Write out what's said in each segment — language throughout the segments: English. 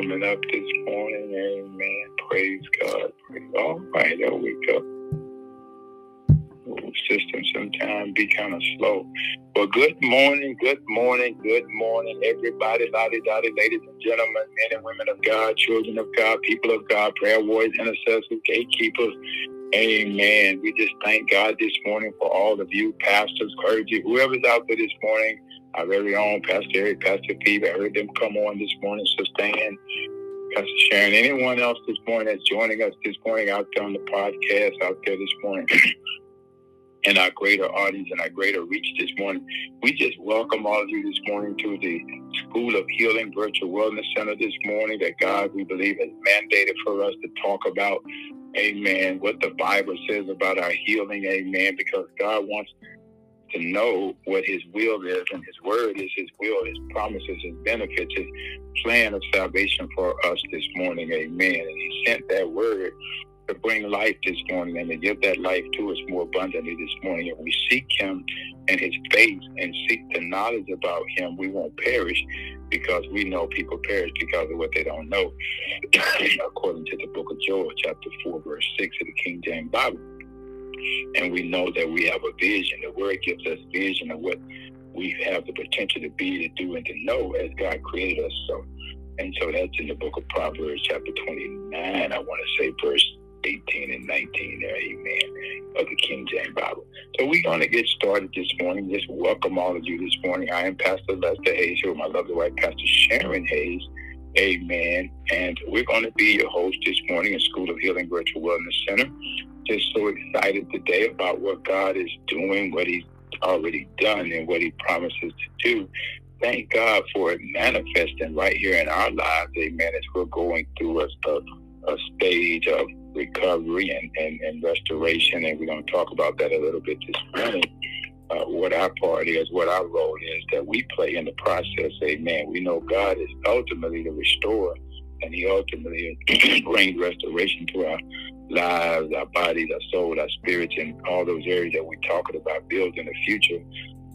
warming up this morning. Amen. Praise God. All right, there we go. System sometimes be kind of slow. But good morning, good morning, good morning, everybody, lottie ladies and gentlemen, men and women of God, children of God, people of God, prayer warriors, intercessors, gatekeepers. Amen. We just thank God this morning for all of you, pastors, clergy, whoever's out there this morning our very own Pastor Eric, Pastor Pete. I heard them come on this morning, Sustain, Pastor Sharon, anyone else this morning that's joining us this morning out there on the podcast out there this morning. and our greater audience and our greater reach this morning. We just welcome all of you this morning to the School of Healing Virtual Wellness Center this morning that God, we believe, has mandated for us to talk about, amen, what the Bible says about our healing, amen, because God wants to know what his will is and his word is his will, his promises, his benefits, his plan of salvation for us this morning. Amen. And he sent that word to bring life this morning and to give that life to us more abundantly this morning. If we seek him and his face and seek the knowledge about him, we won't perish because we know people perish because of what they don't know. According to the book of Joel, chapter 4, verse 6 of the King James Bible and we know that we have a vision. The word gives us vision of what we have the potential to be, to do, and to know as God created us. So, and so that's in the book of Proverbs, chapter 29. I want to say verse 18 and 19 there, amen, of the King James Bible. So we're going to get started this morning. Just welcome all of you this morning. I am Pastor Lester Hayes here with my lovely wife, Pastor Sharon Hayes. Amen. And we're going to be your host this morning in School of Healing Virtual Wellness Center just so excited today about what God is doing, what He's already done, and what He promises to do. Thank God for it manifesting right here in our lives, amen, as we're going through a, a, a stage of recovery and, and, and restoration. And we're going to talk about that a little bit this morning. Uh, what our part is, what our role is that we play in the process. Amen. We know God is ultimately the restorer, and He ultimately brings restoration to our lives, our bodies, our soul, our spirits, and all those areas that we're talking about building the future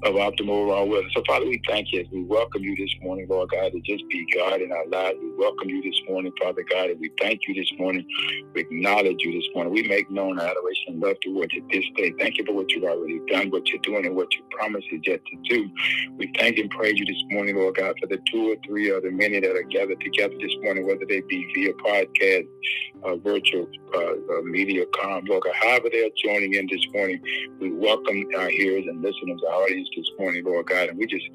of optimal overall wellness. So, Father, we thank you we welcome you this morning, Lord God, to just be God in our lives. We welcome you this morning, Father God, and we thank you this morning. We acknowledge you this morning. We make known our adoration and love towards you this day. Thank you for what you've already done, what you're doing, and what you promised is yet to do. We thank and praise you this morning, Lord God, for the two or three or the many that are gathered together this morning, whether they be via podcast, uh, virtual uh, uh, media, com, Lord God, however they're joining in this morning. We welcome our hearers and listeners, our audience this morning, Lord God. And we just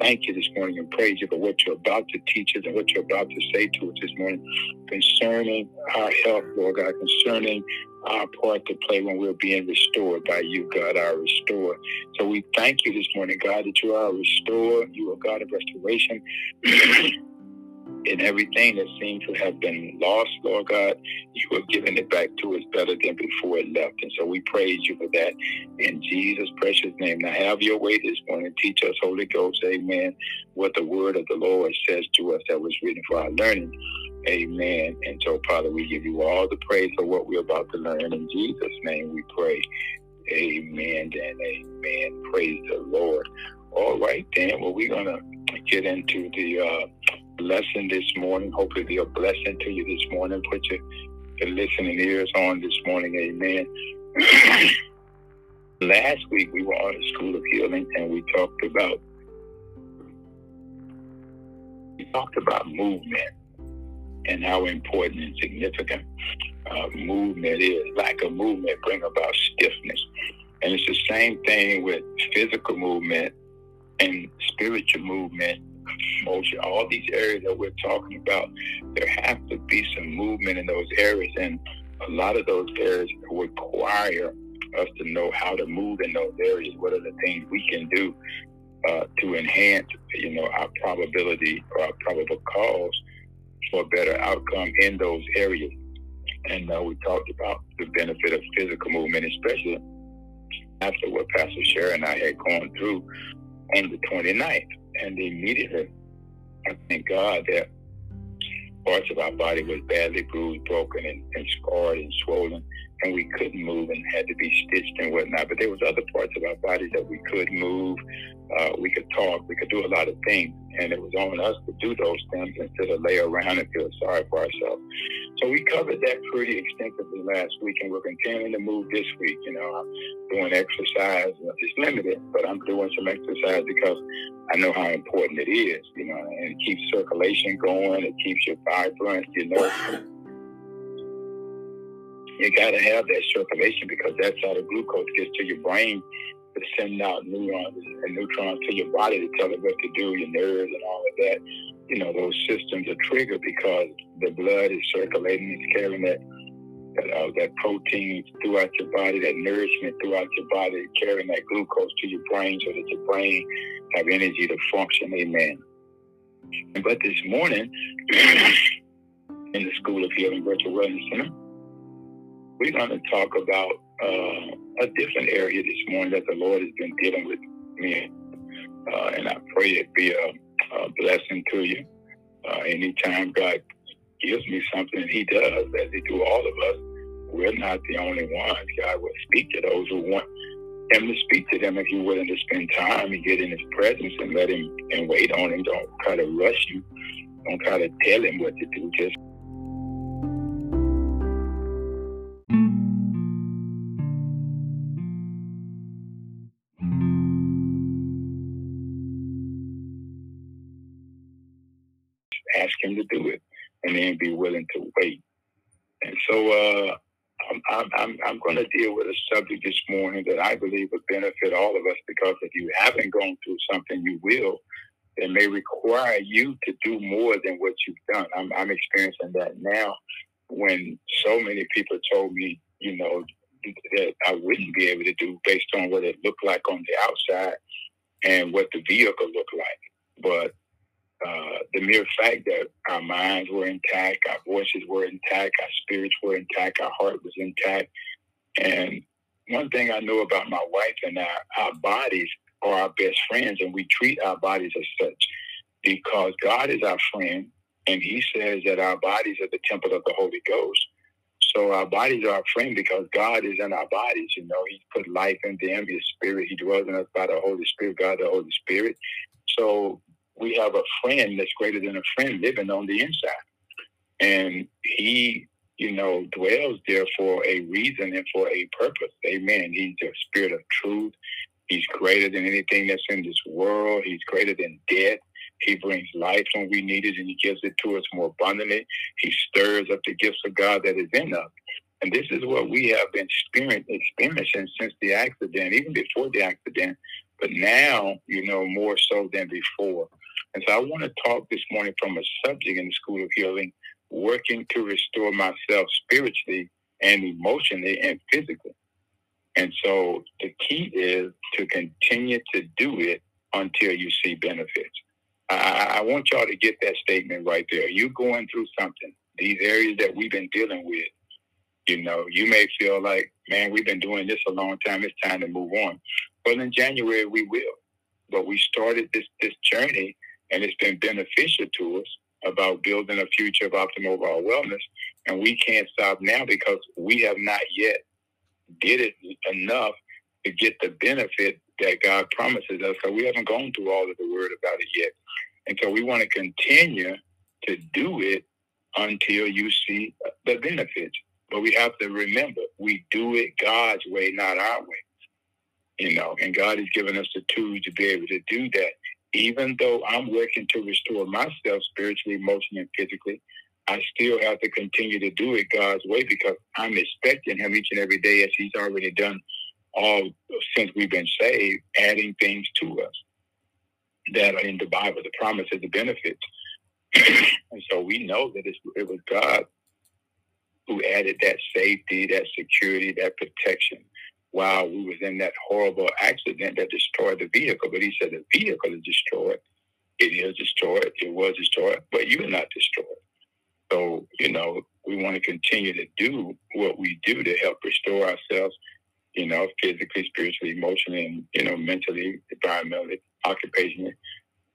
thank you this morning and praise you for what you're about to teach us and what you're about to say to us this morning concerning our health, Lord God, concerning our part to play when we're being restored by you, God, our restorer. So we thank you this morning, God, that you are a restorer. You are God of restoration. in everything that seemed to have been lost, Lord God, you have given it back to us better than before it left. And so we praise you for that in Jesus' precious name. Now have your way this morning. Teach us, Holy Ghost, amen, what the word of the Lord says to us that was written for our learning. Amen. And so, Father, we give you all the praise for what we're about to learn. In Jesus' name we pray. Amen and amen. Praise the Lord. All right, then. Well, we're going to get into the uh, lesson this morning. Hopefully, be a blessing to you this morning. Put your, your listening ears on this morning. Amen. Last week, we were on the School of Healing, and we talked about we talked about movement and how important and significant uh, movement is. Lack of movement bring about stiffness, and it's the same thing with physical movement and spiritual movement motion, all these areas that we're talking about, there have to be some movement in those areas. And a lot of those areas require us to know how to move in those areas. What are the things we can do uh, to enhance, you know, our probability or our probable cause for a better outcome in those areas? And uh, we talked about the benefit of physical movement, especially after what Pastor Sharon and I had gone through on the 29th. And immediately, I thank God that parts of our body was badly bruised, broken, and, and scarred and swollen. and we couldn't move and had to be stitched and whatnot. But there was other parts of our body that we could move. Uh, we could talk. We could do a lot of things, and it was on us to do those things instead of lay around and feel sorry for ourselves. So we covered that pretty extensively last week, and we're continuing to move this week. You know, I'm doing exercise. It's limited, but I'm doing some exercise because I know how important it is. You know, and it keeps circulation going. It keeps you vibrant. You know you got to have that circulation because that's how the glucose gets to your brain to send out neurons and neutrons to your body to tell it what to do, your nerves and all of that. You know, those systems are triggered because the blood is circulating, it's carrying that that, uh, that protein throughout your body, that nourishment throughout your body, carrying that glucose to your brain so that your brain have energy to function. Amen. But this morning, in the School of Healing Virtual Wellness Center, we're going to talk about uh, a different area this morning that the Lord has been dealing with me. Uh, and I pray it be a, a blessing to you. Uh, anytime God gives me something, He does, as He do all of us, we're not the only ones. God will speak to those who want Him to speak to them if you're willing to spend time and get in His presence and let Him and wait on Him. Don't try to rush you. Don't try to tell Him what to do. Just so uh, I'm, I'm, I'm going to deal with a subject this morning that I believe would benefit all of us because if you haven't gone through something, you will. It may require you to do more than what you've done. I'm, I'm experiencing that now when so many people told me, you know, that I wouldn't be able to do based on what it looked like on the outside and what the vehicle looked like. But uh, the mere fact that our minds were intact, our voices were intact, our spirits were intact, our heart was intact. And one thing I know about my wife and our bodies are our best friends, and we treat our bodies as such because God is our friend, and He says that our bodies are the temple of the Holy Ghost. So our bodies are our friend because God is in our bodies. You know, He put life in them, His Spirit. He dwells in us by the Holy Spirit, God, the Holy Spirit. So we have a friend that's greater than a friend living on the inside. And he, you know, dwells there for a reason and for a purpose. Amen. He's the spirit of truth. He's greater than anything that's in this world. He's greater than death. He brings life when we need it and he gives it to us more abundantly. He stirs up the gifts of God that is in us. And this is what we have been experiencing since the accident, even before the accident, but now, you know, more so than before. And so I want to talk this morning from a subject in the School of Healing, working to restore myself spiritually and emotionally and physically. And so the key is to continue to do it until you see benefits. I, I want y'all to get that statement right there. You going through something, these areas that we've been dealing with, you know, you may feel like, man, we've been doing this a long time. It's time to move on. Well, in January, we will. But we started this, this journey and it's been beneficial to us about building a future of optimal overall wellness. And we can't stop now because we have not yet did it enough to get the benefit that God promises us. So we haven't gone through all of the word about it yet. And so we want to continue to do it until you see the benefits. But we have to remember, we do it God's way, not our way. You know, and God has given us the tools to be able to do that even though I'm working to restore myself spiritually, emotionally, and physically, I still have to continue to do it God's way because I'm expecting Him each and every day, as He's already done all since we've been saved, adding things to us that are in the Bible, the promises, the benefits. and so we know that it was God who added that safety, that security, that protection while we was in that horrible accident that destroyed the vehicle. But he said the vehicle is destroyed. It is destroyed. It was destroyed, but you're not destroyed. So, you know, we want to continue to do what we do to help restore ourselves, you know, physically, spiritually, emotionally, and, you know, mentally, environmentally, occupationally,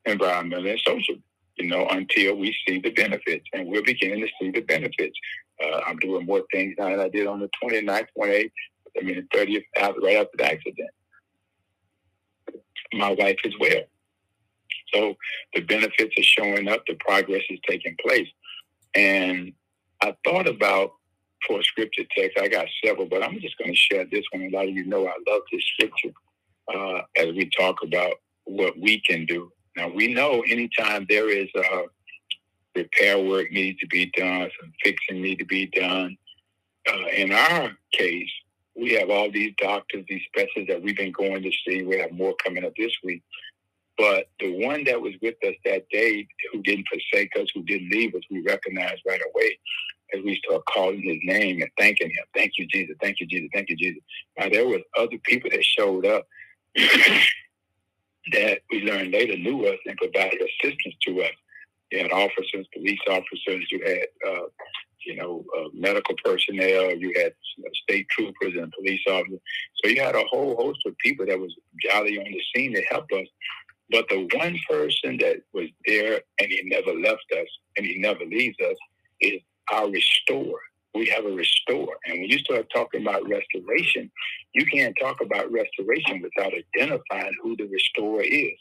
environmentally, and socially. you know, until we see the benefits. And we're beginning to see the benefits. Uh, I'm doing more things now than I did on the 29th, 28th, I mean, the 30th, right after the accident. My wife as well. So the benefits are showing up, the progress is taking place. And I thought about for a scripture text, I got several, but I'm just going to share this one. A lot of you know I love this scripture uh, as we talk about what we can do. Now, we know anytime there is uh, repair work needs to be done, some fixing need to be done. Uh, in our case, we have all these doctors, these specialists that we've been going to see. We have more coming up this week. But the one that was with us that day, who didn't forsake us, who didn't leave us, we recognized right away as we start calling his name and thanking him. Thank you, Jesus. Thank you, Jesus. Thank you, Jesus. Now, there was other people that showed up that we learned later knew us and provided assistance to us. You had officers, police officers, you had, uh, you know, uh, medical personnel, you had state troopers and police officers. So you had a whole host of people that was jolly on the scene to help us. But the one person that was there and he never left us and he never leaves us is our restorer. We have a restorer. And when you start talking about restoration, you can't talk about restoration without identifying who the restorer is,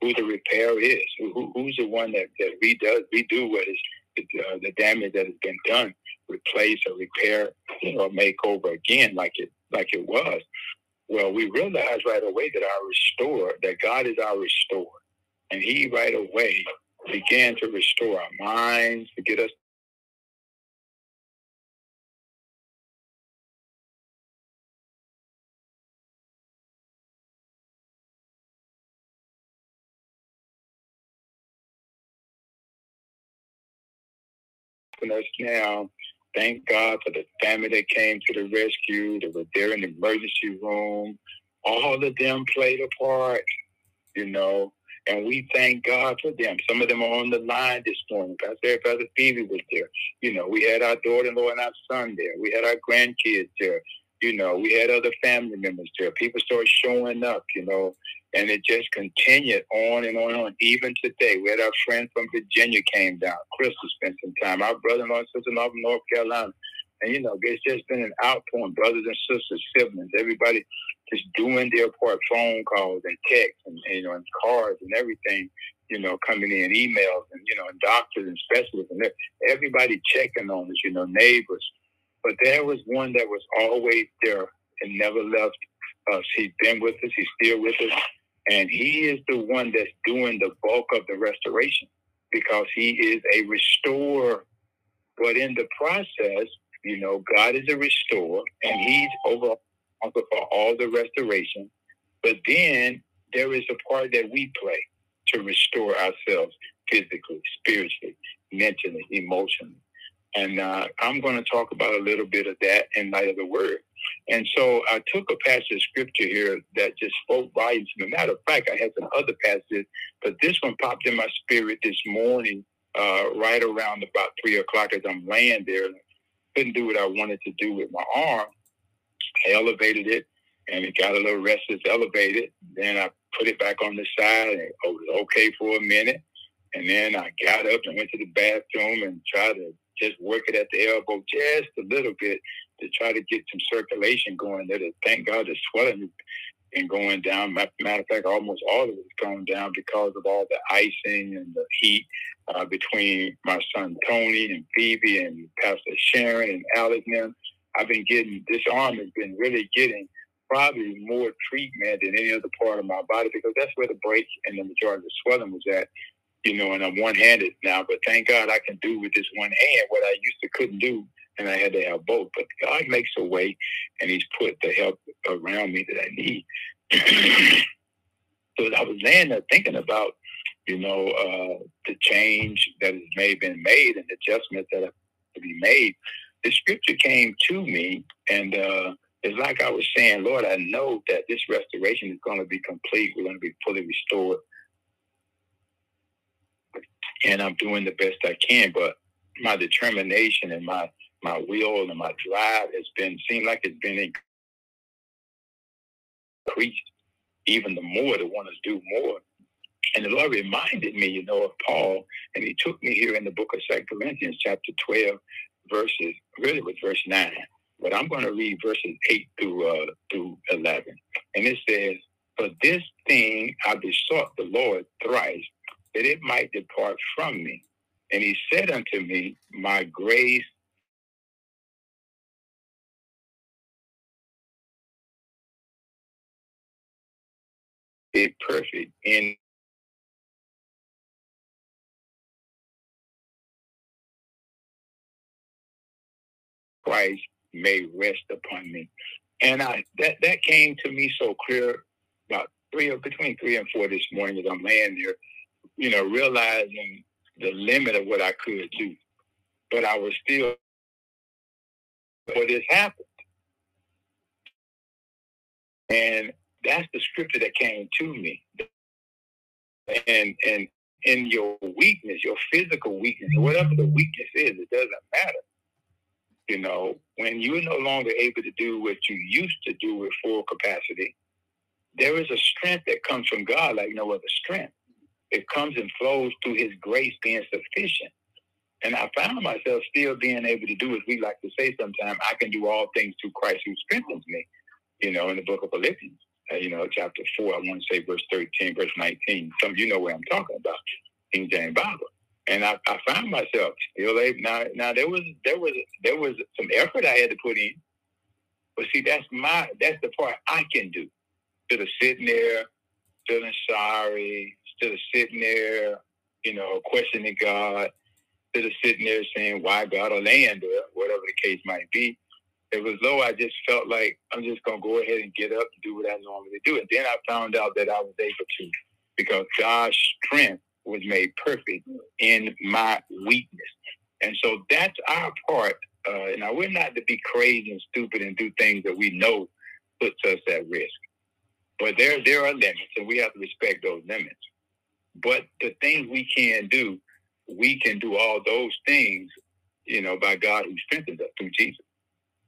who the repair is, who, who's the one that, that redoes, redo what is uh, the damage that has been done, replace or repair, know, make over again like it like it was. Well, we realized right away that our restorer, that God is our restorer. And he right away began to restore our minds, to get us us now. Thank God for the family that came to the rescue, that were there in the emergency room. All of them played a part, you know, and we thank God for them. Some of them are on the line this morning. Pastor Brother Phoebe was there. You know, we had our daughter-in-law and our son there. We had our grandkids there. You know, we had other family members there. People started showing up, you know, and it just continued on and on and on. Even today, we had our friend from Virginia came down. Crystal spent some time. Our brother-in-law and sister-in-law from North Carolina. And, you know, it's just been an outpouring, brothers and sisters, siblings, everybody just doing their part, phone calls and texts and, you know, and cards and everything, you know, coming in, emails and, you know, and doctors and specialists and everybody checking on us, you know, neighbors. But there was one that was always there and never left us. He's been with us. He's still with us. And he is the one that's doing the bulk of the restoration because he is a restorer. But in the process, you know, God is a restorer and he's over for all the restoration. But then there is a part that we play to restore ourselves physically, spiritually, mentally, emotionally. And uh, I'm going to talk about a little bit of that in light of the word. And so I took a passage of scripture here that just spoke volumes. As a matter of fact, I had some other passages, but this one popped in my spirit this morning, uh, right around about three o'clock as I'm laying there. Couldn't do what I wanted to do with my arm. I elevated it and it got a little restless, elevated. Then I put it back on the side and it was okay for a minute. And then I got up and went to the bathroom and tried to just work it at the elbow just a little bit to try to get some circulation going there. Thank God the swelling and going down. Matter of fact, almost all of it has gone down because of all the icing and the heat uh, between my son Tony and Phoebe and Pastor Sharon and Alex and them. I've been getting this arm has been really getting probably more treatment than any other part of my body because that's where the break and the majority of the swelling was at. You know, and I'm one handed now, but thank God I can do with this one hand what I used to couldn't do and I had to have both. But God makes a way, and He's put the help around me that I need. so I was laying there thinking about, you know, uh, the change that has may been made and the adjustments that have to be made. The scripture came to me, and uh, it's like I was saying, Lord, I know that this restoration is going to be complete. We're going to be fully restored. And I'm doing the best I can, but my determination and my my will and my drive has been seemed like it's been increased even the more to want to do more. And the Lord reminded me, you know, of Paul, and he took me here in the book of Second Corinthians, chapter 12, verses, really was verse 9. But I'm going to read verses 8 through, uh, through 11. And it says, For this thing I besought the Lord thrice, that it might depart from me. And he said unto me, My grace is perfect in Christ may rest upon me. And I that that came to me so clear about three or between three and four this morning as I'm laying there, you know, realizing the limit of what I could do. But I was still what has happened. And that's the scripture that came to me. And and in your weakness, your physical weakness, whatever the weakness is, it doesn't matter. You know, when you're no longer able to do what you used to do with full capacity, there is a strength that comes from God like no other strength. It comes and flows through his grace being sufficient. And I found myself still being able to do as we like to say sometimes, I can do all things through Christ who strengthens me, you know, in the book of Philippians, Uh, you know, chapter 4, I want to say verse 13, verse 19. Some of you know where I'm talking about, King James Bible. And I, I found myself still able. Now, now there was there was there was some effort I had to put in, but see, that's my that's the part I can do. Instead of sitting there feeling sorry, instead of sitting there, you know, questioning God, instead of sitting there saying why God or land or whatever the case might be. It was low. I just felt like I'm just gonna go ahead and get up and do what I normally do. And then I found out that I was able to because God's strength was made perfect in my weakness. And so that's our part. Uh, now we're not to be crazy and stupid and do things that we know puts us at risk. But there there are limits, and we have to respect those limits. But the things we can do, we can do all those things, you know, by God who strengthens us through Jesus.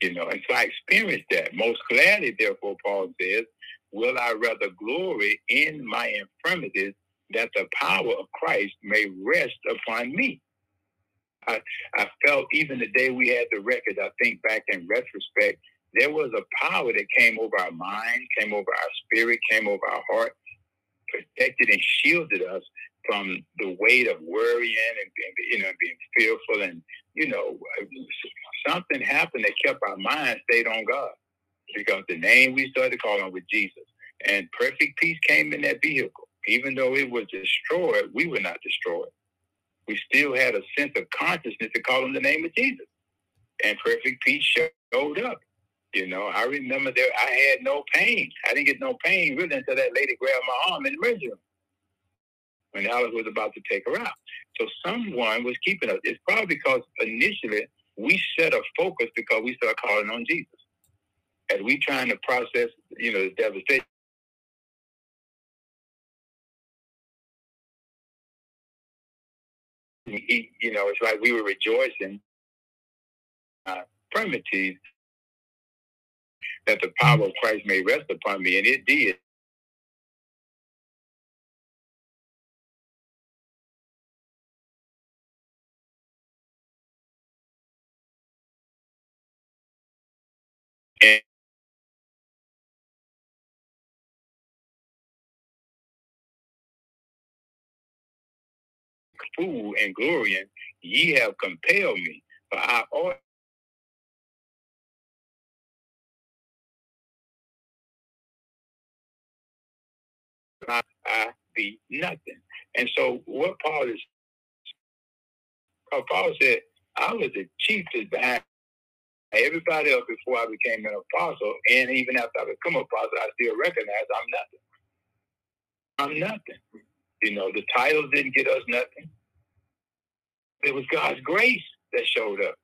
You know, and so I experienced that. Most gladly, therefore, Paul says, will I rather glory in my infirmities that the power of Christ may rest upon me. I, I felt even the day we had the record, I think back in retrospect, there was a power that came over our mind, came over our spirit, came over our heart, protected and shielded us from the weight of worrying and being, you know, being fearful. And, you know, something happened that kept our mind stayed on God because the name we started calling was Jesus. And perfect peace came in that vehicle. Even though it was destroyed, we were not destroyed. We still had a sense of consciousness to call on the name of Jesus. And perfect peace showed up. You know, I remember there I had no pain. I didn't get no pain really until that lady grabbed my arm emergency room when Alice was about to take her out. So someone was keeping us. It's probably because initially we set a focus because we started calling on Jesus. As we trying to process, you know, the devastation. He, you know, it's like we were rejoicing uh, infirmities that the power of Christ may rest upon me, and it did. And fool and glorying, ye have compelled me, for I ought I, I be nothing. And so what Paul is, uh, Paul said, I was the chiefest behind everybody else before I became an apostle. And even after I become an apostle, I still recognize I'm nothing. I'm nothing. You know, the titles didn't get us nothing. It was God's grace that showed up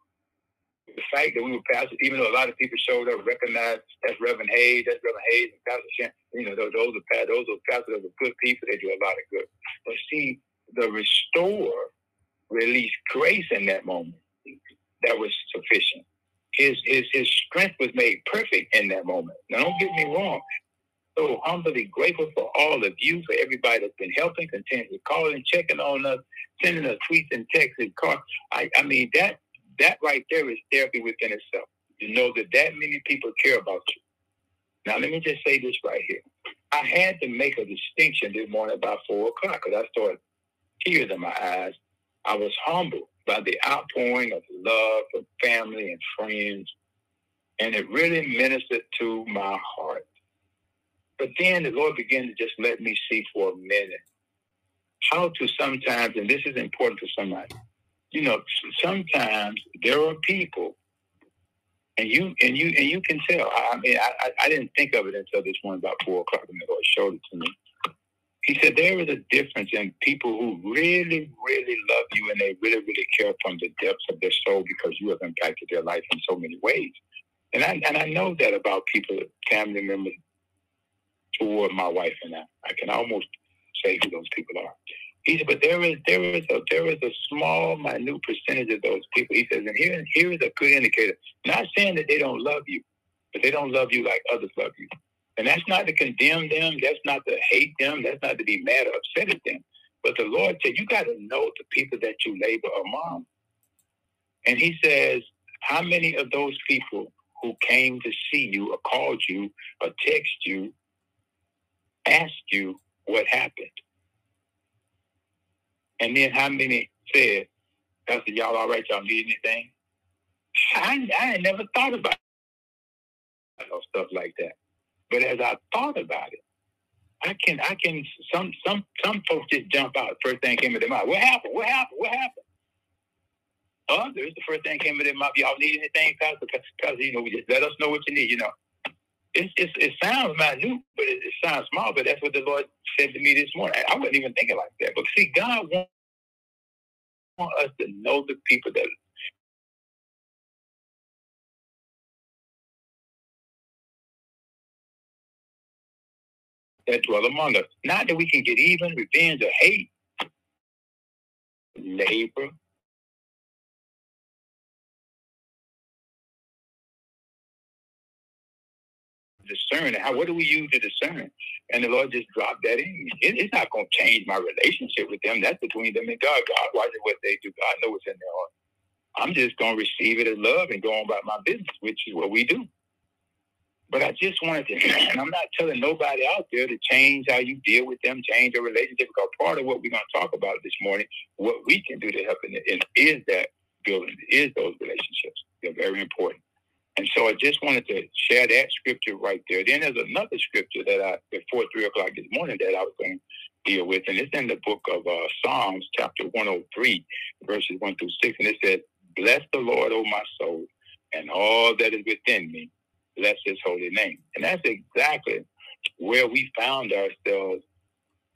the fact that we were pastors, even though a lot of people showed up, recognized that's Reverend Hayes, that's Reverend Hayes, and Pastor Shan, you know, those, those are those are pastors, those are good people. They do a lot of good. But see, the restorer released grace in that moment that was sufficient. His his his strength was made perfect in that moment. Now, don't get me wrong. so humbly grateful for all of you, for everybody that's been helping, continuing calling, checking on us, sending us tweets and texts and cards. I, I mean, that that right there is therapy within itself. You know that that many people care about you. Now, let me just say this right here. I had to make a distinction this morning about four o'clock because I started tears in my eyes. I was humbled by the outpouring of love from family and friends, and it really ministered to my heart. But then the Lord began to just let me see for a minute how to sometimes, and this is important for somebody, you know, sometimes there are people, and you and you and you can tell. I, mean, I, I didn't think of it until this one about four o'clock, and the Lord showed it to me. He said there is a difference in people who really, really love you and they really, really care from the depths of their soul because you have impacted their life in so many ways. And I and I know that about people, family members toward my wife and I. I can almost say who those people are. He said, but there is there is a there is a small, minute percentage of those people. He says, and here here is a good indicator. Not saying that they don't love you, but they don't love you like others love you. And that's not to condemn them. That's not to hate them. That's not to be mad or upset at them. But the Lord said, you got to know the people that you labor among. And He says, how many of those people who came to see you or called you or text you asked you what happened? And then how many said, Pastor, y'all all right? Y'all need anything? I, I never thought about stuff like that. But as I thought about it, I can, I can. Some, some, some folks just jump out. First thing came to their mind. What happened? What happened? What happened? Others, the first thing came to their mind. Y'all need anything, Pastor? Pastor, you know, just let us know what you need. You know, it's, it's, it sounds minute, but it, it, sounds small. But that's what the Lord said to me this morning. I, I wasn't even thinking like that. But see, God wants want us to know the people that that dwell among us. Not that we can get even, revenge, or hate. Labor. Discern. How, what do we use to discern? And the Lord just dropped that in. It, it's not going to change my relationship with them. That's between them and God. God watches what they do. God knows what's in their heart. I'm just going to receive it as love and go on about my business, which is what we do. But I just wanted to, and I'm not telling nobody out there to change how you deal with them, change your relationship, because part of what we're going to talk about this morning, what we can do to help in is that building, is those relationships. They're very important. And so I just wanted to share that scripture right there. Then there's another scripture that I, before three o'clock this morning, that I was going to deal with, and it's in the book of uh, Psalms, chapter 103, verses 1 through 6. And it says, Bless the Lord, O my soul, and all that is within me bless his holy name. And that's exactly where we found ourselves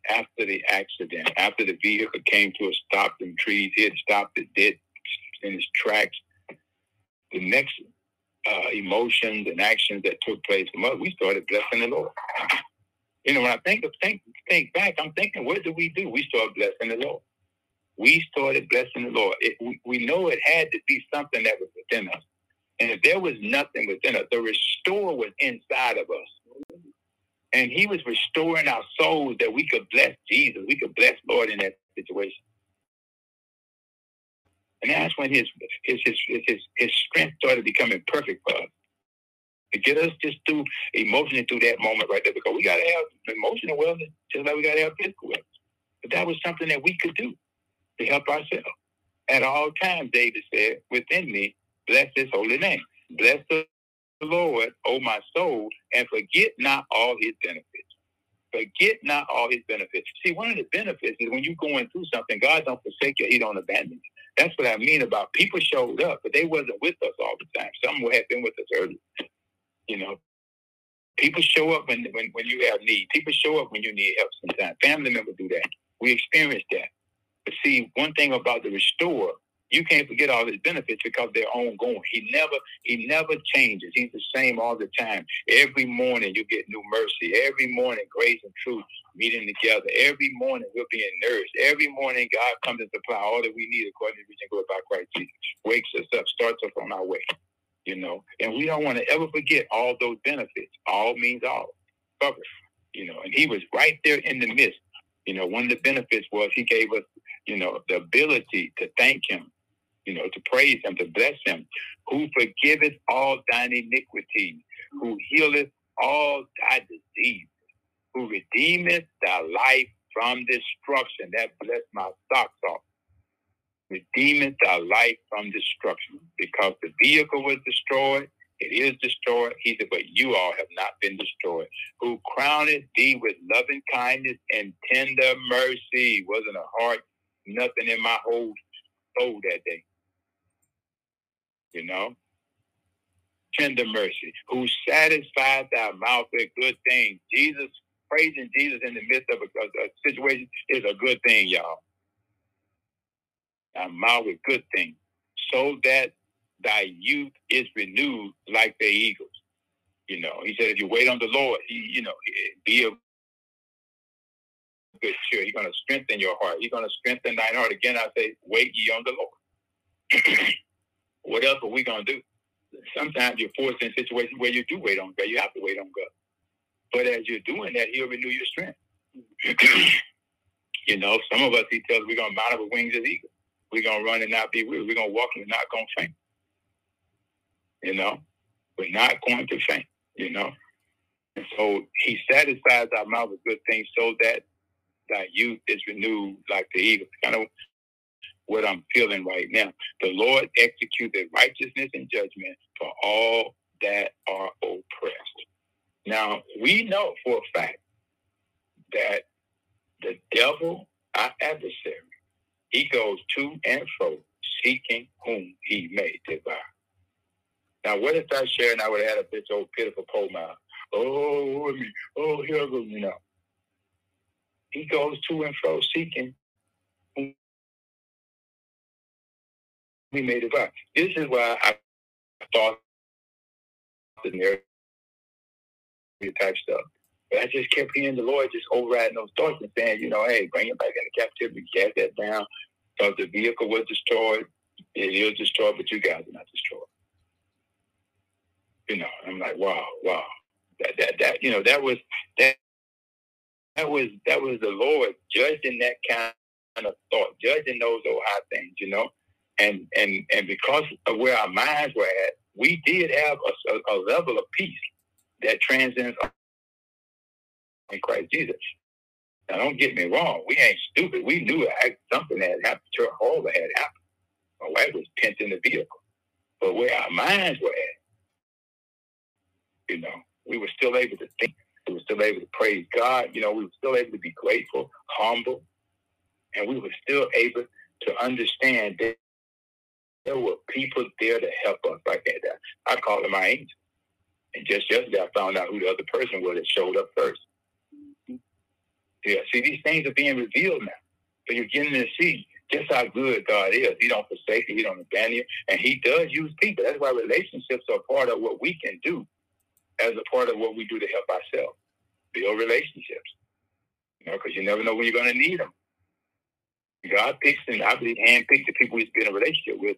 after the accident, after the vehicle came to a stop in trees, had stopped it dead in his tracks. The next uh, emotions and actions that took place from us, we started blessing the Lord. You know, when I think of think think back, I'm thinking, what did we do? We started blessing the Lord. We started blessing the Lord. It, we, we know it had to be something that was within us. And if there was nothing within us, the restorer was inside of us. And he was restoring our souls that we could bless Jesus. We could bless Lord in that situation. And that's when his his his his, his strength started becoming perfect for us. To get us just through emotionally through that moment right there, because we gotta have emotional wellness just like we gotta have physical wellness. But that was something that we could do to help ourselves. At all times, David said, within me Bless his holy name. Bless the Lord, O my soul, and forget not all his benefits. Forget not all his benefits. See, one of the benefits is when you're going through something, God don't forsake you, he don't abandon you. That's what I mean about people showed up, but they wasn't with us all the time. Some have been with us early. You know, people show up when, when, when you have need. People show up when you need help sometimes. Family members do that. We experience that. But see, one thing about the restorer, you can't forget all his benefits because they're ongoing. He never he never changes. He's the same all the time. Every morning you get new mercy. Every morning grace and truth meeting together. Every morning we're being nourished. Every morning God comes to supply all that we need according to the reaching glory by Christ Jesus. Wakes us up, starts us on our way. You know, and we don't want to ever forget all those benefits. All means all. Cover. You know, and he was right there in the midst. You know, one of the benefits was he gave us, you know, the ability to thank him, you know, to praise him, to bless him, who forgiveth all thine iniquities, who healeth all thy disease, who redeemeth thy life from destruction. That blessed my socks off. Redeemeth thy life from destruction. Because the vehicle was destroyed, it is destroyed. He said, but you all have not been destroyed. Who crowned thee with loving kindness and tender mercy. Wasn't a heart, nothing in my whole soul that day. You know? Tender mm-hmm. mercy. Who satisfies thy mouth with good things. Jesus, praising Jesus in the midst of a, a, a situation is a good thing, y'all. Thy mouth with good things. So that thy youth is renewed like the eagles. You know, he said, if you wait on the Lord, he, you know, be a good cheer. He's going to strengthen your heart. He's going to strengthen thine heart. Again, I say, wait ye on the Lord. what else are we going to do? Sometimes you're forced in situations where you do wait on God. You have to wait on God. But as you're doing that, He'll renew your strength. you know, some of us, He tells we're going to mount up with wings as eagles. We're going to run and not be weary. We're going to walk and not to faint. You know, we're not going to faint. You know, and so He satisfies our mouth with good things, so that thy youth is renewed like the eagle. Kind of what I'm feeling right now. The Lord executed righteousness and judgment for all that are oppressed. Now we know for a fact that the devil, our adversary, he goes to and fro seeking whom he may devour. Now, what if I share and I would have had a bitch old pitiful poem out? Oh, me. Oh, here goes, you know. He goes to and fro seeking. Made it back. This is why I thought the narrative type stuff. But I just kept hearing the Lord just overriding those thoughts and saying, you know, hey, bring it back into captivity, cast that down. Because the vehicle was destroyed. It was destroyed, but you guys are not destroyed. You know, I'm like, wow, wow. That that that you know, that was that that was that was the Lord judging that kind of thought, judging those old high things, you know. And and and because of where our minds were at, we did have a, a, level of peace that transcends in Christ Jesus. Now, don't get me wrong. We ain't stupid. We knew something had happened. To her. Horrible had happened. My wife was pent in the vehicle. But where our minds were at, you know, we were still able to think. We were still able to praise God. You know, we were still able to be grateful, humble, and we were still able to understand that there were people there to help us like that. I call them my angels. And just yesterday, I found out who the other person was that showed up 1st mm-hmm. Yeah, see, these things are being revealed now. So you're getting to see just how good God is. He don't forsake you. He don't abandon you. And he does use people. That's why relationships are part of what we can do as a part of what we do to help ourselves, build relationships. You know, because you never know when you're going to need them. God picks and I believe handpicks the people he's been in a relationship with,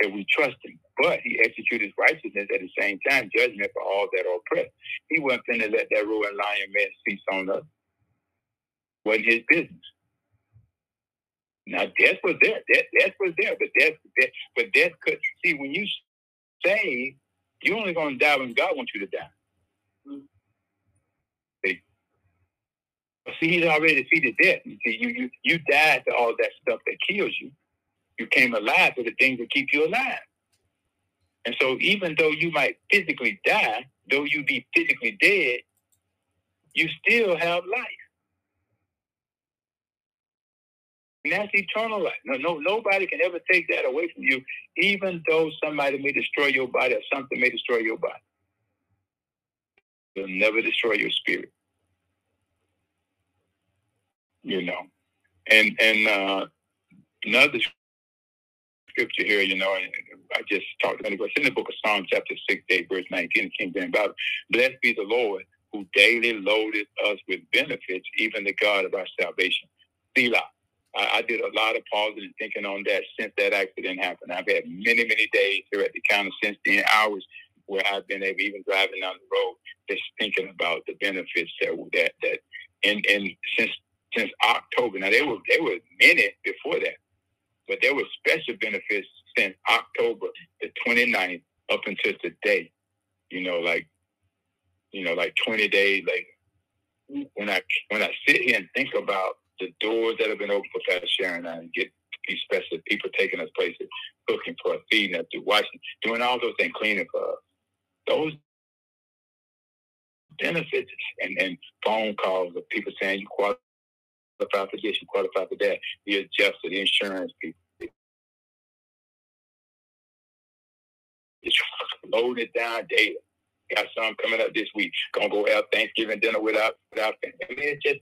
and we trust him. But he executed righteousness at the same time, judgment for all that are oppressed. He wasn't going to let that roaring lion man cease on us. Wasn't his business. Now death was there. Death, death was there, but death, death, but death could see when you save, you're only going to die when God wants you to die. See, see he's already defeated death. You see, you you you died to all that stuff that kills you. You came alive to the things that keep you alive. And so, even though you might physically die, though you be physically dead, you still have life. And that's eternal life. No, no, nobody can ever take that away from you, even though somebody may destroy your body or something may destroy your body. It'll never destroy your spirit. You know. And and uh, another scripture here, you know, I just talked about it, it's in the book of Psalms, chapter 6, 8, verse 19, King James Bible. Blessed be the Lord who daily loaded us with benefits, even the God of our salvation. Selah. I, I did a lot of pausing and thinking on that since that accident happened. I've had many, many days here at the counter since then, hours where I've been able, even driving down the road, just thinking about the benefits that that that and and since since October. Now they were they were many before that, but there were special benefits since October the 29th up until today. You know, like you know, like 20 days later. When I when I sit here and think about the doors that have been open for Pastor Sharon and get these special people taking us places, cooking for us, feeding us, watching, doing all those things, cleaning for us. Those benefits and, and phone calls of people saying you qualify for this, you qualify for that. We adjusted insurance people. Just load it down daily. Got some coming up this week. Gonna go have Thanksgiving dinner without without. I mean, it's just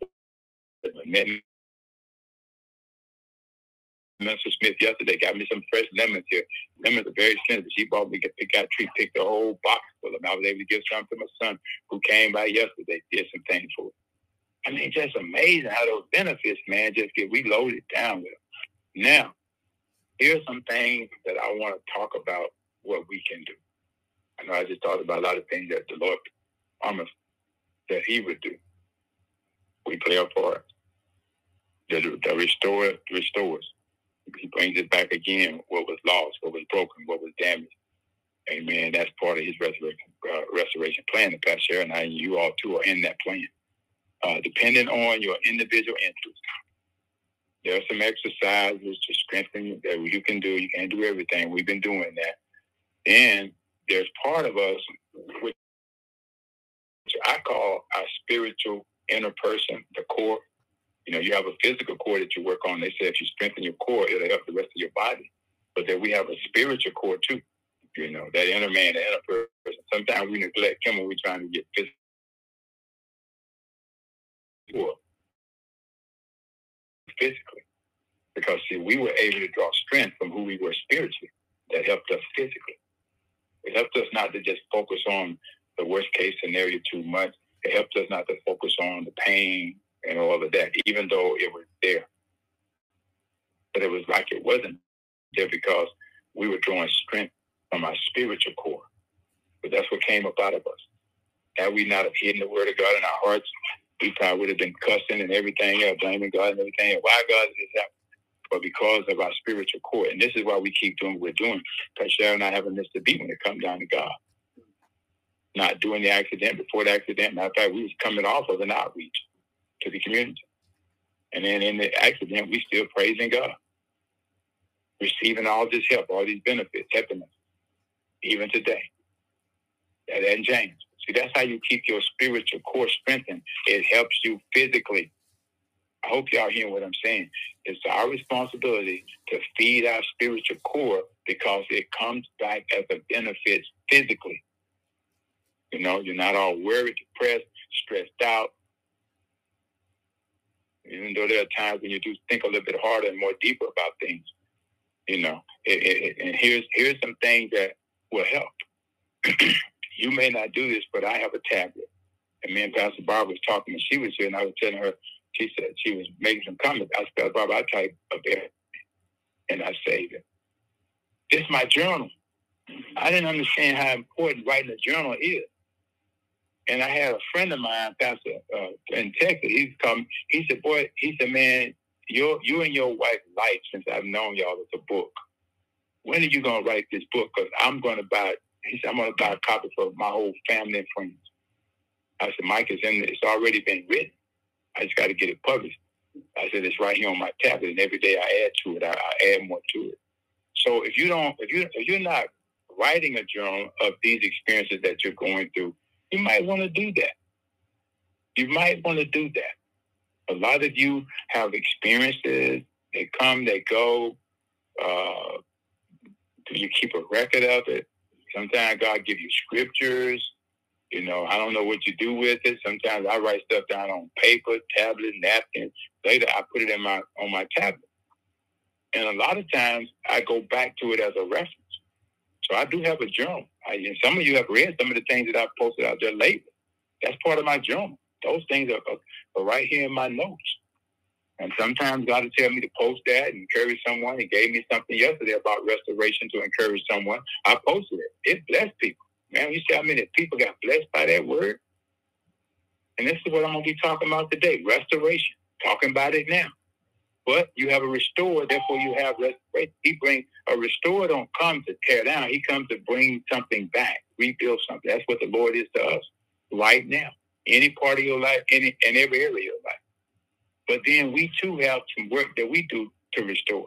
Minister Smith yesterday got me some fresh lemons here. Lemons are very expensive. She bought me, got tree, picked a whole box full of them. I was able to give some to my son who came by yesterday, did some things for it. I mean, just amazing how those benefits, man, just get we loaded down with them. Now, here's some things that I want to talk about what we can do. I know I just talked about a lot of things that the Lord promised that He would do. We play a part. The, the restore restores. He brings it back again. What was lost, what was broken, what was damaged. Amen. That's part of His restoration, uh, restoration plan. The Pastor and I, and you all too, are in that plan. Uh, depending on your individual interests, there are some exercises to strengthen that you can do. You can't do everything. We've been doing that. And there's part of us which I call our spiritual inner person, the core. You know, you have a physical core that you work on. They say if you strengthen your core, it'll help the rest of your body. But then we have a spiritual core too. You know, that inner man, the inner person. Sometimes we neglect him when we're trying to get physical. Physically. Because see, we were able to draw strength from who we were spiritually. That helped us physically. It helped us not to just focus on the worst case scenario too much. It helped us not to focus on the pain and all of that, even though it was there. But it was like it wasn't there because we were drawing strength from our spiritual core. But that's what came up out of us. Had we not have hidden the word of God in our hearts, we probably would have been cussing and everything else, blaming God and everything. Why God is happening? but because of our spiritual core. And this is why we keep doing what we're doing. Because Cheryl and I haven't missed a beat when it comes down to God. Not doing the accident before the accident. Matter of fact, we was coming off of an outreach to the community. And then in the accident, we still praising God. Receiving all this help, all these benefits, helping us. Even today. That hasn't changed. See, that's how you keep your spiritual core strengthened. It helps you physically I hope y'all hearing what I'm saying. It's our responsibility to feed our spiritual core because it comes back as a benefit physically. You know, you're not all worried, depressed, stressed out. Even though there are times when you do think a little bit harder and more deeper about things, you know. It, it, and here's here's some things that will help. you may not do this, but I have a tablet. And me and Pastor Barb was talking, and she was here, and I was telling her, she said she was making some comments. I spelled Bob, I type up there and I saved it. This is my journal. I didn't understand how important writing a journal is. And I had a friend of mine, Pastor uh, in Texas. He's come. He said, "Boy," he said, "Man, your you and your wife's life since I've known y'all is a book. When are you gonna write this book? Because I'm gonna buy." He said, "I'm gonna buy a copy for my whole family and friends." I said, "Mike is in. It's already been written." I just got to get it published. I said it's right here on my tablet, and every day I add to it. I, I add more to it. So if you don't, if you if you're not writing a journal of these experiences that you're going through, you might want to do that. You might want to do that. A lot of you have experiences. They come, they go. Uh, do you keep a record of it? Sometimes God give you scriptures. You know, I don't know what you do with it. Sometimes I write stuff down on paper, tablet, napkin. Later, I put it in my on my tablet. And a lot of times, I go back to it as a reference. So I do have a journal. I, and some of you have read some of the things that I've posted out there lately. That's part of my journal. Those things are, are, are right here in my notes. And sometimes God will tell me to post that and encourage someone. He gave me something yesterday about restoration to encourage someone. I posted it. It blessed people. Man, you see how many people got blessed by that word? And this is what I'm going to be talking about today restoration. Talking about it now. But you have a restorer, therefore you have restoration. He brings a restorer don't come to tear down. He comes to bring something back, rebuild something. That's what the Lord is to us right now. Any part of your life, any in every area of your life. But then we too have some work that we do to restore.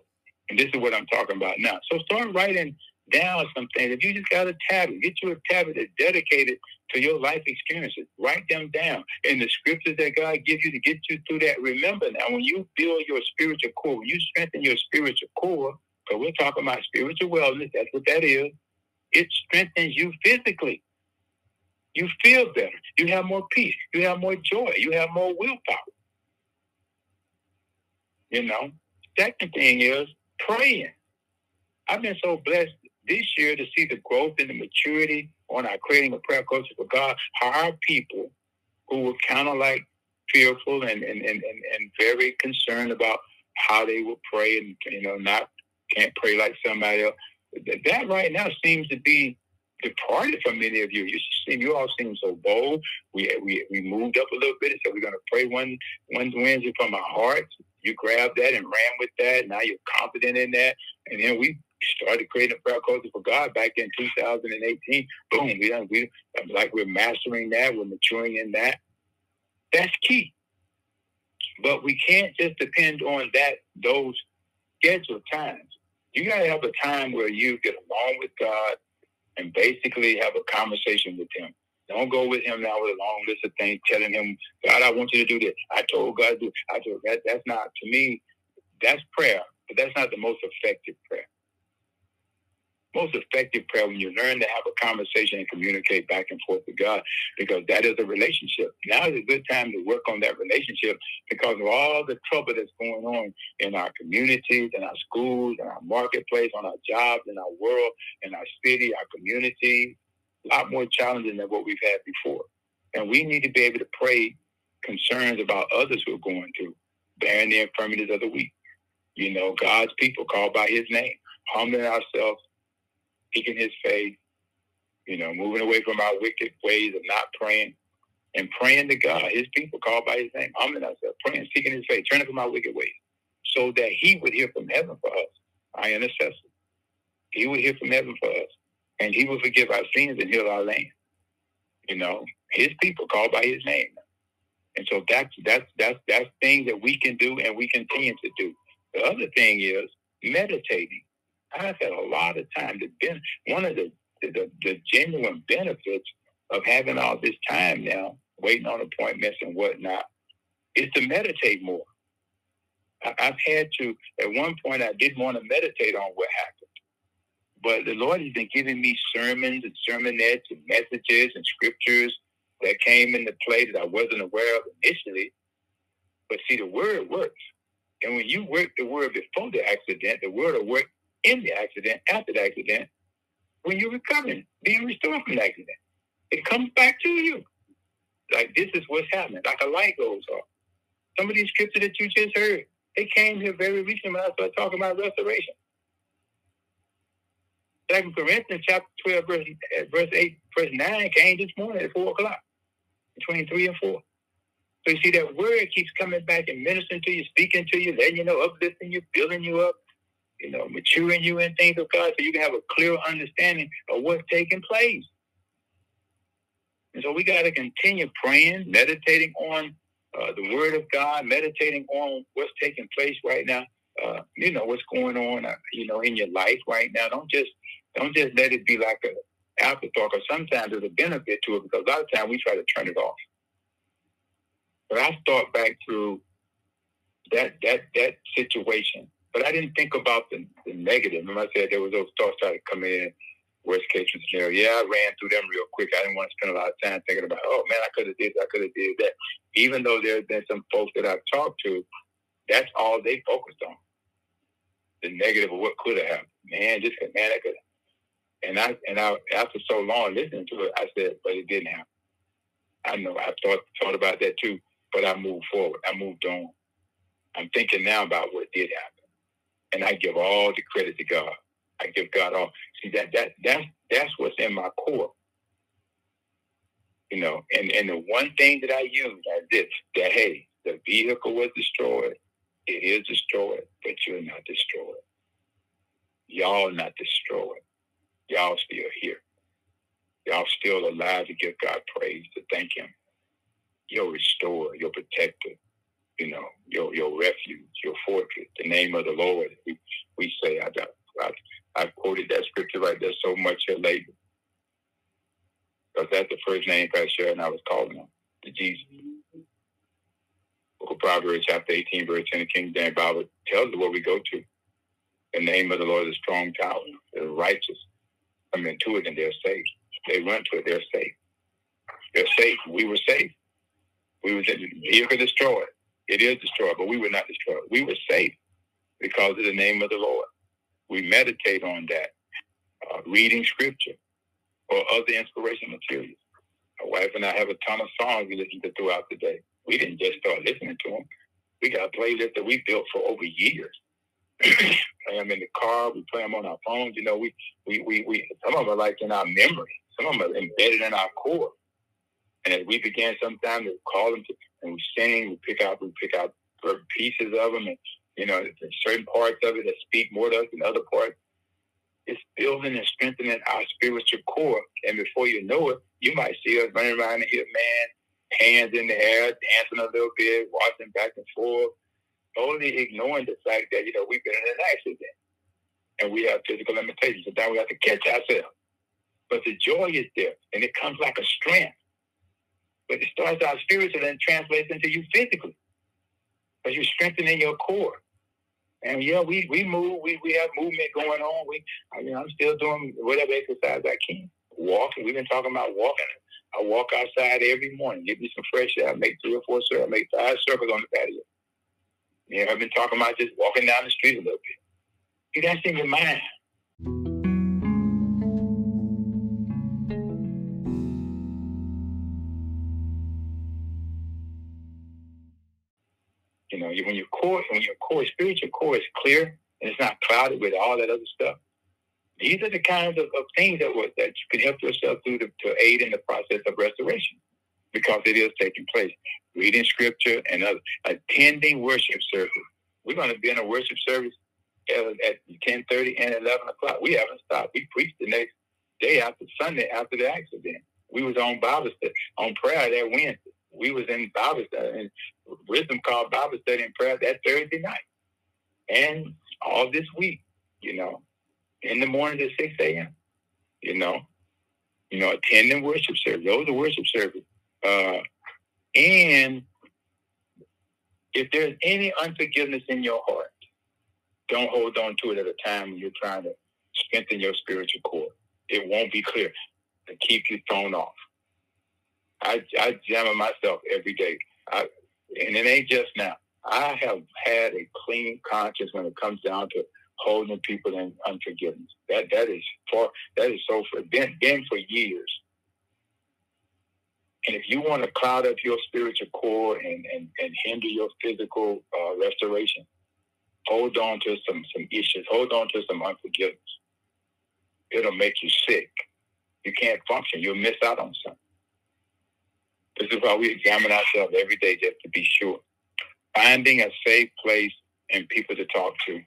And this is what I'm talking about now. So start writing down some things. If you just got a tablet, get you a tablet that's dedicated to your life experiences. Write them down. And the scriptures that God gives you to get you through that, remember now, when you build your spiritual core, when you strengthen your spiritual core, because we're talking about spiritual wellness, that's what that is, it strengthens you physically. You feel better. You have more peace. You have more joy. You have more willpower. You know? Second thing is praying. I've been so blessed this year to see the growth and the maturity on our creating a prayer culture for God. How our people who were kind of like fearful and, and, and, and, very concerned about how they would pray and, you know, not can't pray like somebody else. That right now seems to be departed from many of you. You seem you all seem so bold. We we we moved up a little bit and said we're gonna pray one one Wednesday from our hearts. You grabbed that and ran with that. Now you're confident in that. And then we started creating a prayer culture for God back in 2018. Boom, we done, we like we're mastering that, we're maturing in that. That's key. But we can't just depend on that those scheduled times. You gotta have a time where you get along with God and basically have a conversation with him. Don't go with him now with a long list of things, telling him, God, I want you to do this. I told God to do. I told that. That's not to me. That's prayer, but that's not the most effective prayer most effective prayer when you learn to have a conversation and communicate back and forth with God, because that is a relationship. Now is a good time to work on that relationship because of all the trouble that's going on in our communities, in our schools, in our marketplace, on our jobs, in our world, in our city, our community. Lot more challenging than what we've had before. And we need to be able to pray concerns about others who are going through, bearing the infirmities of the weak. You know, God's people called by his name, humbling ourselves seeking his faith, you know, moving away from our wicked ways of not praying and praying to God, his people called by his name, humbling ourselves, praying, seeking his faith, turning from our wicked ways, so that he would hear from heaven for us, our intercessor. He would hear from heaven for us, and he will forgive our sins and heal our land. You know, his people called by his name. And so that's that's that's that's thing that we can do and we continue to do. The other thing is meditating. I've had a lot of time to ben- one of the, the the genuine benefits of having all this time now, waiting on appointments and whatnot, is to meditate more. I, I've had to at one point I didn't want to meditate on what happened. But the Lord has been giving me sermons and sermonettes and messages and scriptures that came into play that I wasn't aware of initially. But see, the word works. And when you work the word before the accident, the word will work in the accident, after the accident, when you're recovering, being restored from the accident. It comes back to you. Like this is what's happening. Like a light goes off. Some of these scriptures that you just heard, they came here very recently when I started talking about restoration. Second Corinthians chapter 12, verse, verse 8, verse 9 came this morning at 4 o'clock, between 3 and 4. So you see that word keeps coming back and ministering to you, speaking to you, letting you know, uplifting you, building you up, you know, maturing you in things of God so you can have a clear understanding of what's taking place. And so we got to continue praying, meditating on uh, the Word of God, meditating on what's taking place right now. Uh, you know what's going on, uh, you know, in your life right now. Don't just don't just let it be like a afterthought. Because sometimes there's a benefit to it. Because a lot of times we try to turn it off. But I thought back through that that that situation but I didn't think about the, the negative. I said there was those thoughts started coming in, worst case scenario. Yeah, I ran through them real quick. I didn't want to spend a lot of time thinking about, oh man, I could have did, I could have did that. Even though there's been some folks that I've talked to, that's all they focused on. The negative of what could have happened. Man, just man, I could. And I and I after so long listening to it, I said, but it didn't happen. I know I thought thought about that too, but I moved forward. I moved on. I'm thinking now about what did happen and I give all the credit to God. I give God all. See that that that's that's what's in my core. You know, and, and the one thing that I use is this that hey, the vehicle was destroyed, it is destroyed, but you're not destroyed. Y'all not destroyed. Y'all still here. Y'all still alive to give God praise, to thank Him. Your restorer, your protector, you know, your your refuge, your fortress, the name of the Lord. We, we say, I, I, I quoted that scripture right there so much here lately. Because that's the first name Pastor and I was calling him, the Jesus. Proverbs, chapter 18, verse 10, the King James Bible tells us where we go to. The name of the Lord is a strong tower. The righteous come into it and they're safe. They run to it, they're safe. They're safe. We were safe. We was vehicle destroyed. It is destroyed, but we were not destroyed. We were safe because of the name of the Lord. We meditate on that, uh, reading scripture or other inspirational materials. My wife and I have a ton of songs we listen to throughout the day. We didn't just start listening to them. We got a playlist that we built for over years. play them in the car. We play them on our phones. You know, we, we, we, we, some of them are like in our memory. Some of them are embedded in our core. And as we began sometimes to call them to, and we sing, we pick out, we pick out pieces of them and, you know, certain parts of it that speak more to us than other parts. It's building and strengthening our spiritual core. And before you know it, you might see us running around hit man, hands in the air, dancing a little bit, walking back and forth, totally ignoring the fact that, you know, we've been in an accident and we have physical limitations. So now we have to catch ourselves. But the joy is there and it comes like a strength. But it starts out spiritually and translates into you physically. Because you're strengthening your core. And yeah, we, we move, we, we have movement going on. We I mean I'm still doing whatever exercise I can. Walking. We've been talking about walking. I walk outside every morning, get me some fresh air, I make three or four circles, I make five circles on the patio. You know, I've been talking about just walking down the street a little bit. See, that's in mind. You know, when your core, when your core, spiritual core is clear and it's not clouded with all that other stuff, these are the kinds of, of things that was, that you can help yourself through to, to aid in the process of restoration because it is taking place. Reading scripture and other, attending worship service. We're going to be in a worship service at, at 10.30 and 11 o'clock. We haven't stopped. We preached the next day after Sunday after the accident. We was on Bible study, on prayer that Wednesday. We was in Bible study, and Wisdom called Bible study and prayer that Thursday night. And all this week, you know, in the morning at 6 a.m., you know, you know, attending worship service. Those are worship service. Uh, and if there's any unforgiveness in your heart, don't hold on to it at a time when you're trying to strengthen your spiritual core. It won't be clear to keep you thrown off. I, I examine myself every day. I, and it ain't just now. I have had a clean conscience when it comes down to holding people in unforgiveness. That that is for that is so for been been for years. And if you want to cloud up your spiritual core and, and, and hinder your physical uh, restoration, hold on to some some issues. Hold on to some unforgiveness. It'll make you sick. You can't function. You'll miss out on something. This is why we examine ourselves every day just to be sure. Finding a safe place and people to talk to.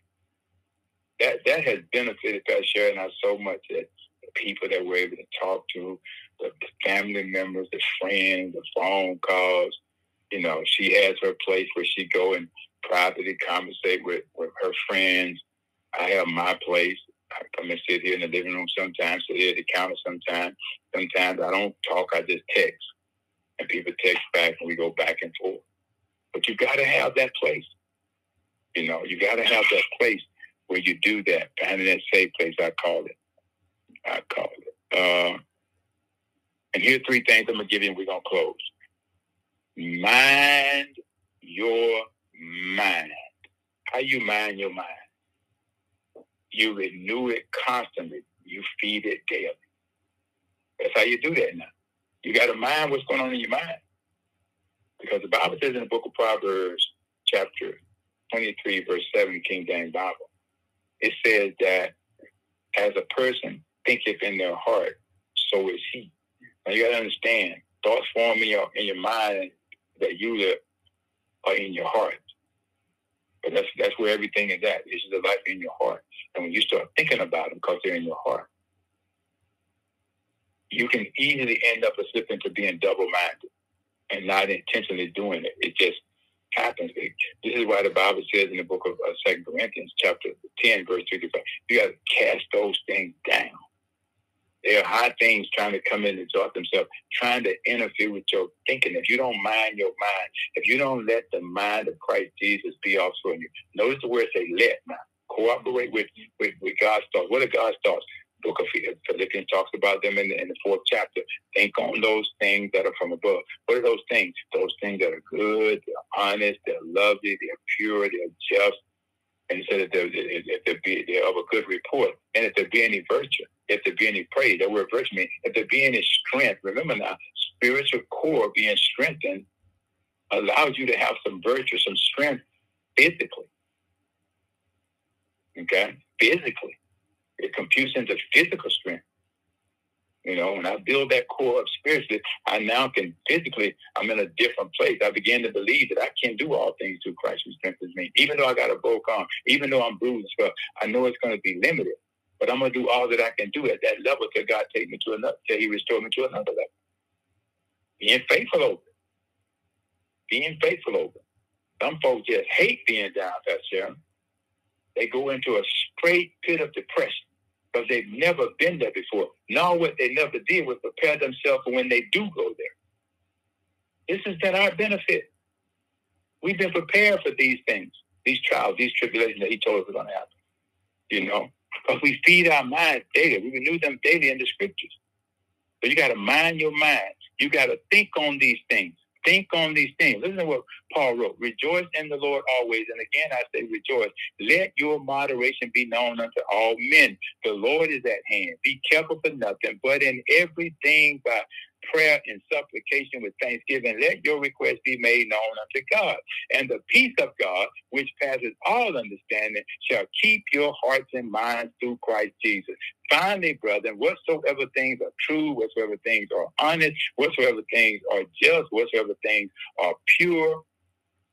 That that has benefited Sharon and I so much that the people that we're able to talk to, the family members, the friends, the phone calls. You know, she has her place where she go and privately conversate with, with her friends. I have my place. I come and sit here in the living room sometimes, sit here at the counter sometimes. Sometimes I don't talk, I just text. And people text back and we go back and forth. But you got to have that place. You know, you got to have that place where you do that. Finding that safe place, I call it. I call it. Uh, and here's three things I'm to give you and we're to close. Mind your mind. How you mind your mind? You renew it constantly. You feed it daily. That's how you do that now. You got to mind what's going on in your mind. Because the Bible says in the book of Proverbs, chapter 23, verse 7, King James Bible, it says that as a person thinketh in their heart, so is he. Now you got to understand, Thoughts form in your in your mind that you live are in your heart. But that's that's where everything is at. This is the life in your heart. And when you start thinking about them because they're in your heart, you can easily end up slipping to being double minded and not intentionally doing it. It just happens. This is why the Bible says in the book of uh, Second Corinthians, chapter ten, verse thirty-five, you got to cast those things down. There are high things trying to come in and exalt themselves, trying to interfere with your thinking. If you don't mind your mind, if you don't let the mind of Christ Jesus be also in you, notice the word say let now. Cooperate with, with, with God's thoughts. What are God's thoughts? Book of Philippians talks about them in the, in the fourth chapter. Think on those things that are from above. What are those things? Those things that are good, they're honest, they're lovely, they're pure, they're just. And he said that if there be they're of a good report, and if there be any virtue, if there be any praise, that word virtue means if there be any strength. Remember now, spiritual core being strengthened allows you to have some virtue, some strength physically. Okay, physically it computes into physical strength. You know, when I build that core up spiritually, I now can physically, I'm in a different place. I begin to believe that I can do all things through Christ who strengthens me. Even though I got a broke arm, even though I'm bruised, but I know it's going to be limited. But I'm going to do all that I can do at that level till God take me to another, till He restore me to another level. Being faithful over it. Being faithful over it. Some folks just hate being down, Pastor Sharon. They go into a straight pit of depression because they've never been there before. Now what they never did was prepare themselves for when they do go there. This has been our benefit. We've been prepared for these things, these trials, these tribulations that he told us were going to happen. You know, because we feed our minds daily. We renew them daily in the scriptures. So you got to mind your mind. You got to think on these things. Think on these things. Listen to what Paul wrote. Rejoice in the Lord always. And again, I say rejoice. Let your moderation be known unto all men. The Lord is at hand. Be careful for nothing, but in everything by prayer and supplication with thanksgiving, let your request be made known unto God. And the peace of God, which passes all understanding, shall keep your hearts and minds through Christ Jesus. Finally, brethren, whatsoever things are true, whatsoever things are honest, whatsoever things are just, whatsoever things are pure,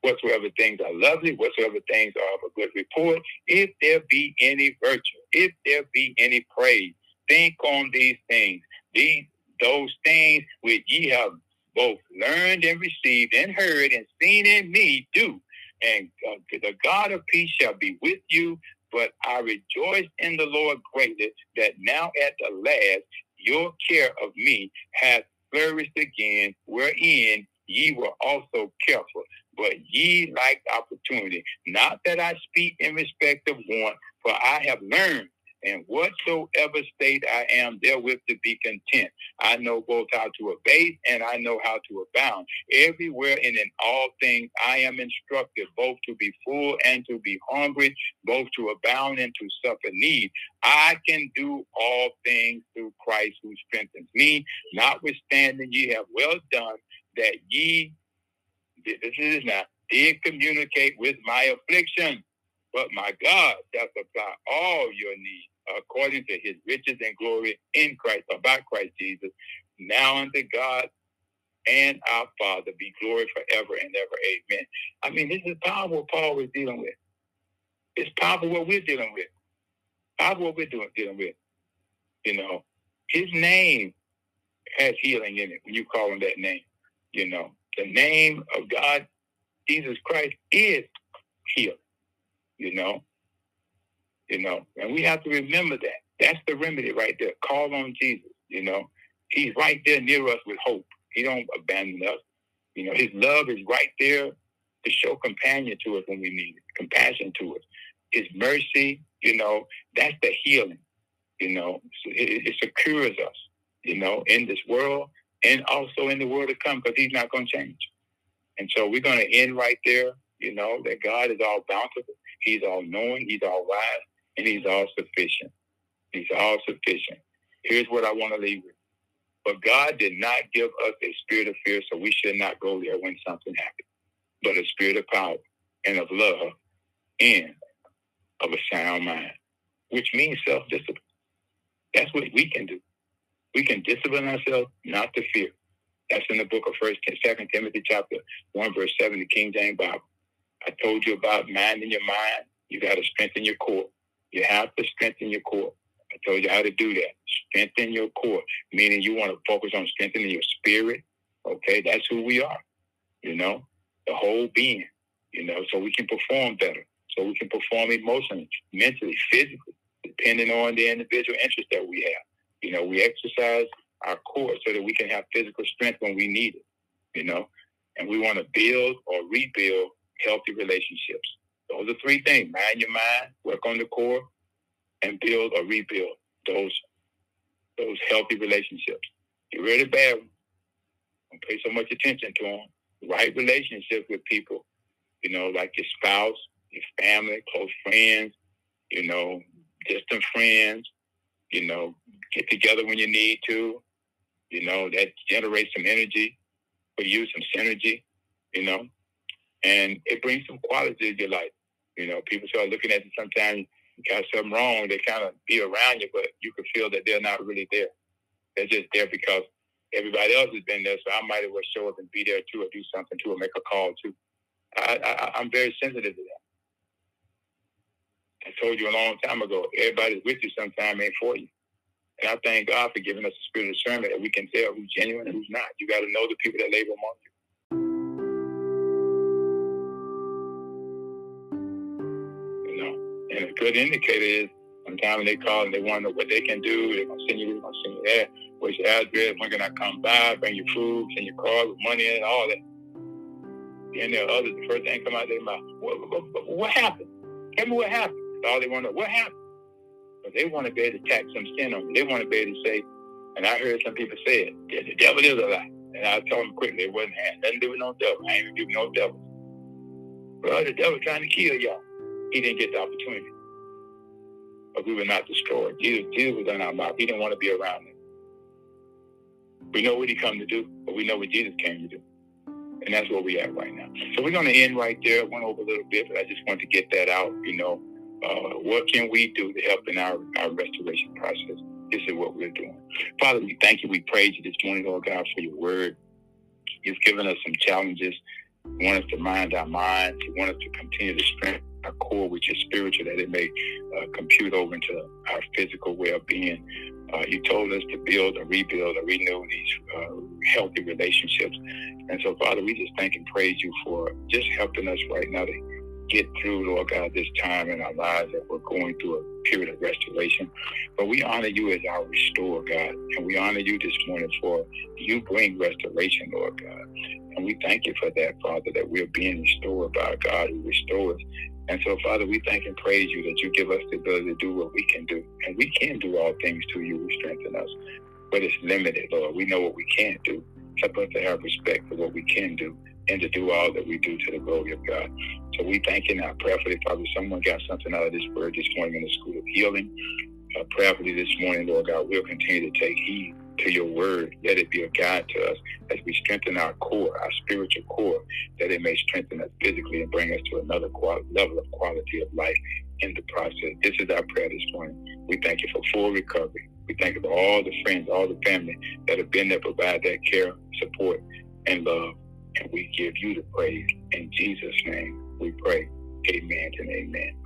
whatsoever things are lovely, whatsoever things are of a good report, if there be any virtue, if there be any praise, think on these things. These those things which ye have both learned and received and heard and seen in me do. And uh, the God of peace shall be with you. But I rejoice in the Lord greatly that now at the last your care of me hath flourished again, wherein ye were also careful. But ye lacked opportunity. Not that I speak in respect of want, for I have learned and whatsoever state I am therewith to be content. I know both how to abase and I know how to abound. Everywhere and in all things I am instructed, both to be full and to be hungry, both to abound and to suffer need. I can do all things through Christ who strengthens me. Notwithstanding, ye have well done that ye, this is not, did communicate with my affliction. But my God shall supply all your needs according to his riches and glory in Christ, or by Christ Jesus. Now unto God and our Father be glory forever and ever. Amen. I mean, this is powerful what Paul was dealing with. It's powerful what we're dealing with. Powerful what we're doing, dealing with. You know, his name has healing in it when you call him that name. You know, the name of God, Jesus Christ, is healing. You know, you know, and we have to remember that. That's the remedy right there. Call on Jesus, you know. He's right there near us with hope. He don't abandon us. You know, his love is right there to show companion to us when we need it, compassion to us. His mercy, you know, that's the healing. You know, it, it secures us, you know, in this world and also in the world to come because he's not going to change. And so we're going to end right there, you know, that God is all bountiful. He's all knowing. He's all wise and he's all sufficient. He's all sufficient. Here's what I want to leave with. But God did not give us a spirit of fear, so we should not go there when something happens, but a spirit of power and of love and of a sound mind, which means self discipline. That's what we can do. We can discipline ourselves not to fear. That's in the book of First, Second Timothy, chapter one, verse seven, the King James Bible. I told you about mind in your mind. You got to strengthen your core. You have to strengthen your core. I told you how to do that. Strengthen your core, meaning you want to focus on strengthening your spirit. Okay, that's who we are. You know, the whole being. You know, so we can perform better. So we can perform emotionally, mentally, physically, depending on the individual interest that we have. You know, we exercise our core so that we can have physical strength when we need it. You know, and we want to build or rebuild healthy relationships. Those are three things: mind your mind, work on the core, and build or rebuild those those healthy relationships. Get rid of bad ones. Don't pay so much attention to them. Right relationships with people, you know, like your spouse, your family, close friends, you know, distant friends, you know, get together when you need to, you know, that generates some energy for you, some synergy, you know, and it brings some quality to your life. You know, people start looking at you sometimes, you got something wrong, they kind of be around you, but you can feel that they're not really there. They're just there because everybody else has been there, so I might as well show up and be there too, or do something too, or make a call too. I, I, I'm very sensitive to that. I told you a long time ago, everybody's with you sometime ain't for you. And I thank God for giving us the spirit of discernment that we can tell who's genuine and who's not. You got to know the people that labor among you. You and a good indicator is sometimes they call and they want to know what they can do. They're going to send you, they're going to send you there. What's your address? When can I come by? Bring your food, send your car with money and all that. And there are others, the first thing come out of their mouth, what, what, what happened? Tell me what happened. That's all they want to know. What happened? But they want to be able to tack some skin on me. They want to be able to say, and I heard some people say it, yeah, the devil is a lie. And I told them quickly, it wasn't had nothing to do with no devil. I ain't even do no devil. Well, the devil trying to kill y'all. He didn't get the opportunity. But we were not destroyed. Jesus, Jesus was in our mouth. He didn't want to be around them. We know what he come to do, but we know what Jesus came to do. And that's where we at right now. So we're going to end right there. I went over a little bit, but I just want to get that out. You know, uh, what can we do to help in our, our restoration process? This is what we're doing. Father, we thank you. We praise you this morning, Lord God, for your word. You've given us some challenges. You want us to mind our minds. You want us to continue to strengthen our core, which is spiritual, that it may uh, compute over into our physical well-being. Uh, you told us to build or rebuild or renew these uh, healthy relationships. And so, Father, we just thank and praise you for just helping us right now to get through, Lord God, this time in our lives that we're going through a period of restoration. But we honor you as our restorer, God. And we honor you this morning for you bring restoration, Lord God. And we thank you for that, Father, that we're being restored by a God who restores. And so, Father, we thank and praise you that you give us the ability to do what we can do. And we can do all things to you who strengthen us. But it's limited, Lord. We know what we can't do. Help us to have respect for what we can do and to do all that we do to the glory of God. So we thank you now prayerfully, Father. Someone got something out of this word this morning in the school of healing. Uh, prayerfully this morning, Lord God, we'll continue to take heed to your word. Let it be a guide to us as we strengthen our core, our spiritual core, that it may strengthen us physically and bring us to another level of quality of life in the process. This is our prayer this morning. We thank you for full recovery. We thank you for all the friends, all the family that have been there, provide that care, support, and love. And we give you the praise. In Jesus' name we pray. Amen and amen.